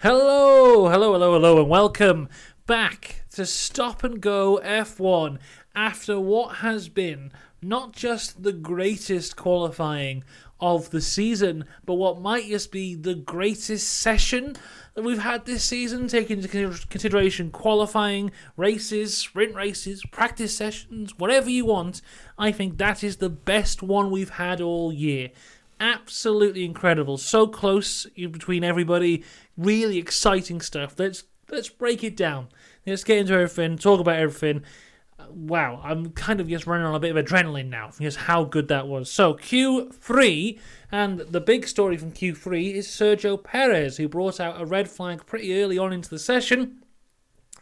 Hello, hello, hello, hello, and welcome back to Stop and Go F1 after what has been not just the greatest qualifying of the season, but what might just be the greatest session that we've had this season, taking into consideration qualifying, races, sprint races, practice sessions, whatever you want. I think that is the best one we've had all year absolutely incredible. So close between everybody. Really exciting stuff. Let's let's break it down. Let's get into everything. Talk about everything. Uh, wow, I'm kind of just running on a bit of adrenaline now because how good that was. So Q3, and the big story from Q3 is Sergio Perez, who brought out a red flag pretty early on into the session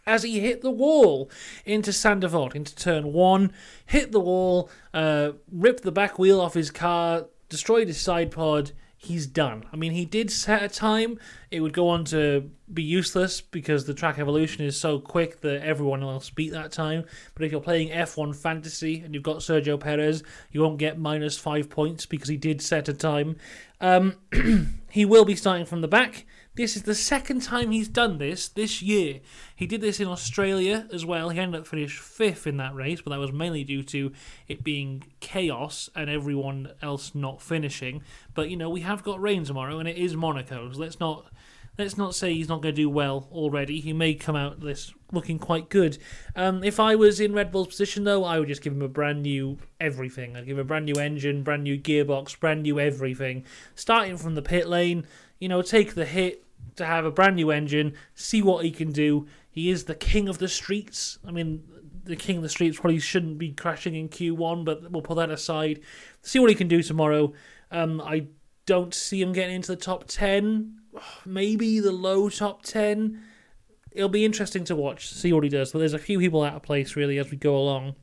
as he hit the wall into Sainte Devote, into turn one, hit the wall, uh, ripped the back wheel off his car, destroyed his side pod. He's done. I mean, he did set a time. It would go on to be useless because the track evolution is so quick that everyone else beat that time. But if you're playing F1 Fantasy and you've got Sergio Perez, you won't get minus five points because he did set a time. Um, he will be starting from the back. This is the second time he's done this this year. He did this in Australia as well. He ended up finished fifth in that race, but that was mainly due to it being chaos and everyone else not finishing. But you know, we have got rain tomorrow, and it is Monaco. So let's not let's not say he's not going to do well already. He may come out this looking quite good. Um, if I was in Red Bull's position, though, I would just give him a brand new everything. I'd give him a brand new engine, brand new gearbox, brand new everything. Starting from the pit lane, you know, take the hit to have a brand new engine, see what he can do. He is the king of the streets. I mean, the king of the streets probably shouldn't be crashing in Q1, but we'll put that aside. See what he can do tomorrow. Um, I don't see him getting into the top 10, maybe the low top 10. It'll be interesting to watch, see what he does. But there's a few people out of place, really, as we go along.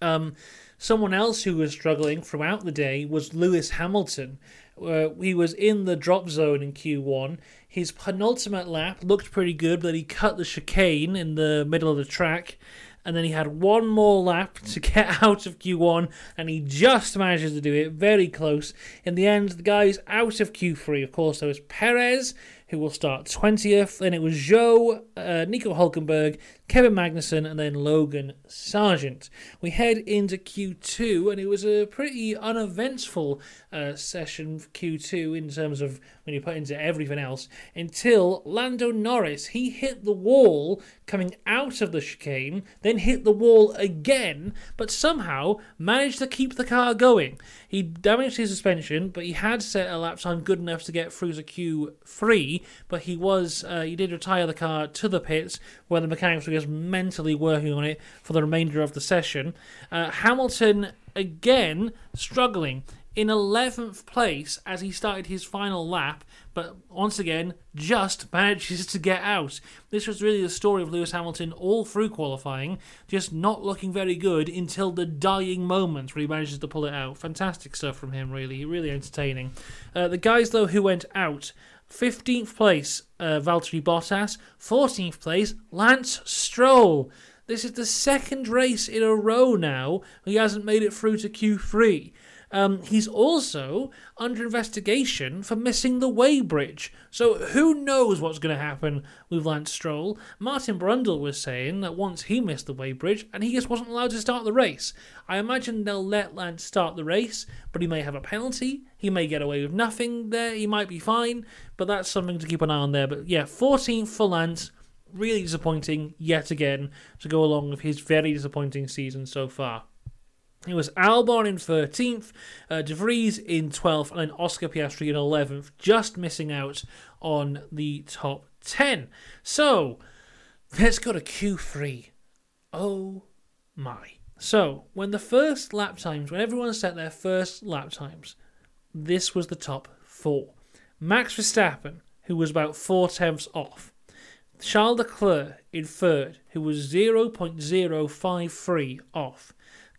Um, someone else who was struggling throughout the day was Lewis Hamilton. Uh, he was in the drop zone in Q1. His penultimate lap looked pretty good, but he cut the chicane in the middle of the track. And then he had one more lap to get out of Q1, and he just manages to do it very close. In the end, the guy's out of Q3. Of course, there was Perez, who will start 20th. Then it was Zhou, uh, Nico Hulkenberg, Kevin Magnussen, and then Logan Sargeant. We head into Q2, and it was a pretty uneventful uh, session for Q2 in terms of when you put into everything else until Lando Norris. He hit the wall coming out of the chicane, then hit the wall again, but somehow managed to keep the car going. He damaged his suspension, but he had set a lap time good enough to get through to Q3. But he was uh, he did retire the car to the pits where the mechanics were just mentally working on it for the remainder of the session. Uh, Hamilton again struggling in 11th place as he started his final lap, but once again just manages to get out. This was really the story of Lewis Hamilton all through qualifying, just not looking very good until the dying moment where he manages to pull it out. Fantastic stuff from him, really, really entertaining. Uh, the guys, though, who went out 15th place, uh, Valtteri Bottas. 14th place, Lance Stroll. This is the second race in a row now he hasn't made it through to Q3. Um, he's also under investigation for missing the weighbridge. So who knows what's going to happen with Lance Stroll? Martin Brundle was saying that once he missed the weighbridge and he just wasn't allowed to start the race. I imagine they'll let Lance start the race, but he may have a penalty. He may get away with nothing there. He might be fine, but that's something to keep an eye on there. But yeah, 14th for Lance. Really disappointing yet again to go along with his very disappointing season so far. It was Albon in 13th, uh, De Vries in 12th, and then Oscar Piastri in 11th, just missing out on the top 10. So, let's go to Q3. Oh my. So, when the first lap times, when everyone set their first lap times, this was the top four. Max Verstappen, who was about four tenths off. Charles Leclerc in third, who was 0.053 off.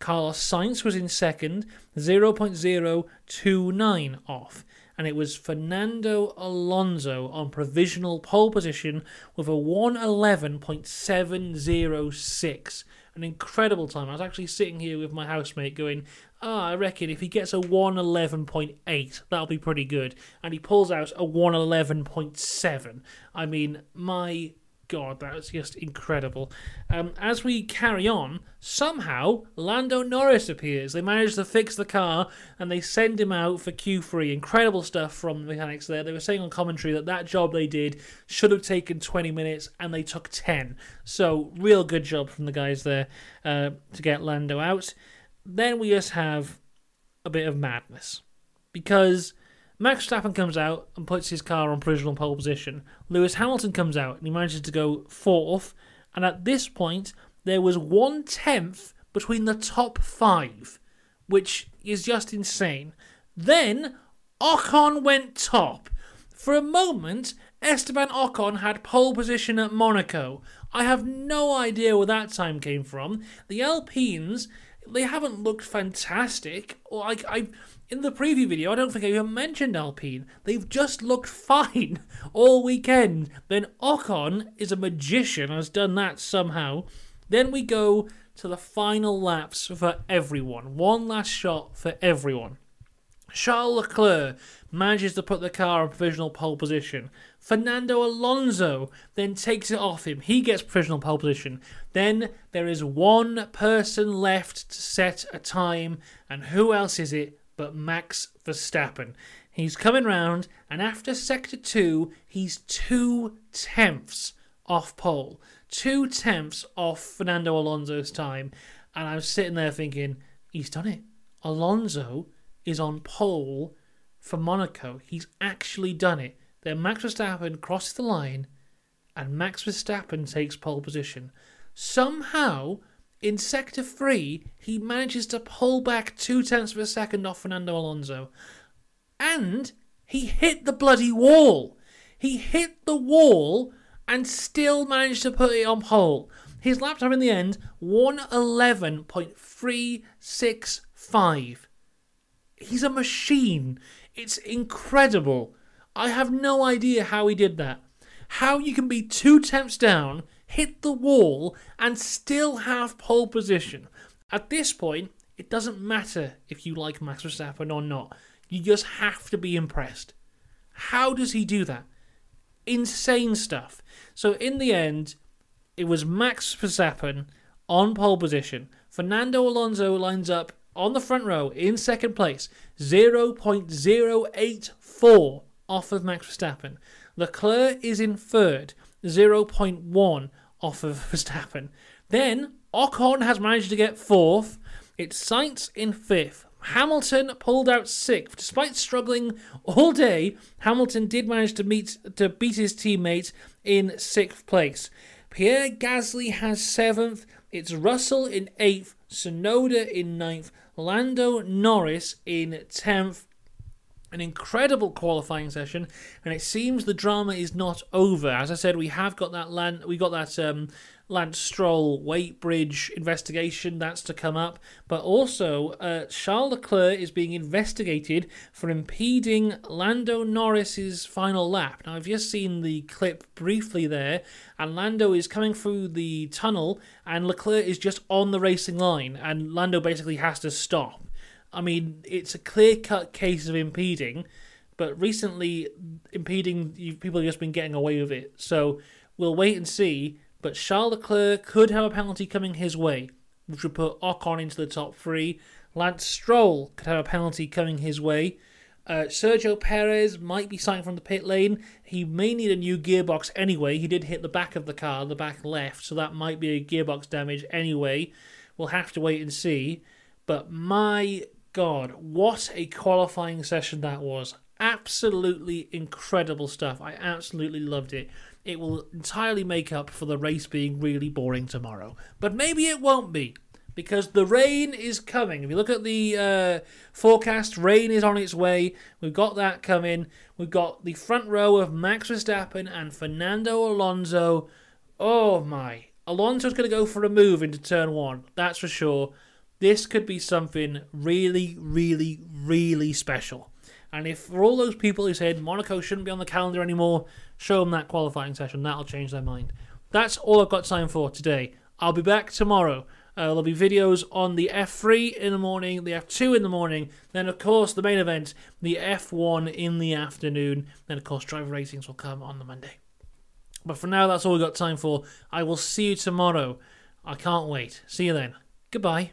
Carlos Sainz was in second, 0.029 off. And it was Fernando Alonso on provisional pole position with a 111.706. An incredible time. I was actually sitting here with my housemate going, ah, I reckon if he gets a 111.8, that'll be pretty good. And he pulls out a 111.7. I mean, my God, that's just incredible. Um, as we carry on, somehow Lando Norris appears. They manage to fix the car and they send him out for Q3. Incredible stuff from the mechanics there. They were saying on commentary that that job they did should have taken 20 minutes and they took 10. So, real good job from the guys there uh, to get Lando out. Then we just have a bit of madness because Max Verstappen comes out and puts his car on provisional pole position. Lewis Hamilton comes out and he manages to go fourth. And at this point, there was one tenth between the top five, which is just insane. Then Ocon went top. For a moment, Esteban Ocon had pole position at Monaco. I have no idea where that time came from. The Alpines, they haven't looked fantastic. Like I in the preview video, I don't think I even mentioned Alpine. They've just looked fine all weekend. Then Ocon is a magician, has done that somehow. Then we go to the final laps for everyone. One last shot for everyone. Charles Leclerc manages to put the car in provisional pole position. Fernando Alonso then takes it off him. He gets provisional pole position. Then there is one person left to set a time, and who else is it but Max Verstappen. He's coming round, and after sector two, he's two tenths off pole, two tenths off Fernando Alonso's time. And I was sitting there thinking, he's done it. Alonso is on pole for Monaco. He's actually done it. Then Max Verstappen crosses the line, and Max Verstappen takes pole position. Somehow, in Sector 3, he manages to pull back two tenths of a second off Fernando Alonso. And he hit the bloody wall. He hit the wall and still managed to put it on pole. His lap time in the end, 111.365. He's a machine. It's incredible. I have no idea how he did that. How you can be two tenths down hit the wall, and still have pole position. At this point, it doesn't matter if you like Max Verstappen or not. You just have to be impressed. How does he do that? Insane stuff. So in the end, it was Max Verstappen on pole position. Fernando Alonso lines up on the front row in second place, 0.084 off of Max Verstappen. Leclerc is in third, 0.1 off of Verstappen. Then Ocon has managed to get fourth. It's Sainz in fifth. Hamilton pulled out sixth. Despite struggling all day, Hamilton did manage to meet to beat his teammate in sixth place. Pierre Gasly has seventh. It's Russell in eighth, Tsunoda in ninth, Lando Norris in tenth, an incredible qualifying session, and it seems the drama is not over. As I said, we have got that land, we got that um, Lance Stroll weight bridge investigation that's to come up, but also uh, Charles Leclerc is being investigated for impeding Lando Norris's final lap. Now, I've just seen the clip briefly there, and Lando is coming through the tunnel, and Leclerc is just on the racing line, and Lando basically has to stop. I mean, it's a clear cut case of impeding, but recently, impeding, people have just been getting away with it. So we'll wait and see. But Charles Leclerc could have a penalty coming his way, which would put Ocon into the top three. Lance Stroll could have a penalty coming his way. Uh, Sergio Perez might be sighting from the pit lane. He may need a new gearbox anyway. He did hit the back of the car, the back left, so that might be a gearbox damage anyway. We'll have to wait and see. But my God, what a qualifying session that was. Absolutely incredible stuff. I absolutely loved it. It will entirely make up for the race being really boring tomorrow. But maybe it won't be because the rain is coming. If you look at the uh, forecast, rain is on its way. We've got that coming. We've got the front row of Max Verstappen and Fernando Alonso. Oh my. Alonso's going to go for a move into turn one, that's for sure this could be something really, really, really special. And if for all those people who said Monaco shouldn't be on the calendar anymore, show them that qualifying session. That'll change their mind. That's all I've got time for today. I'll be back tomorrow. Uh, there'll be videos on the F3 in the morning, the F2 in the morning, then, of course, the main event, the F1 in the afternoon. Then, of course, driver ratings will come on the Monday. But for now, that's all we've got time for. I will see you tomorrow. I can't wait. See you then. Goodbye.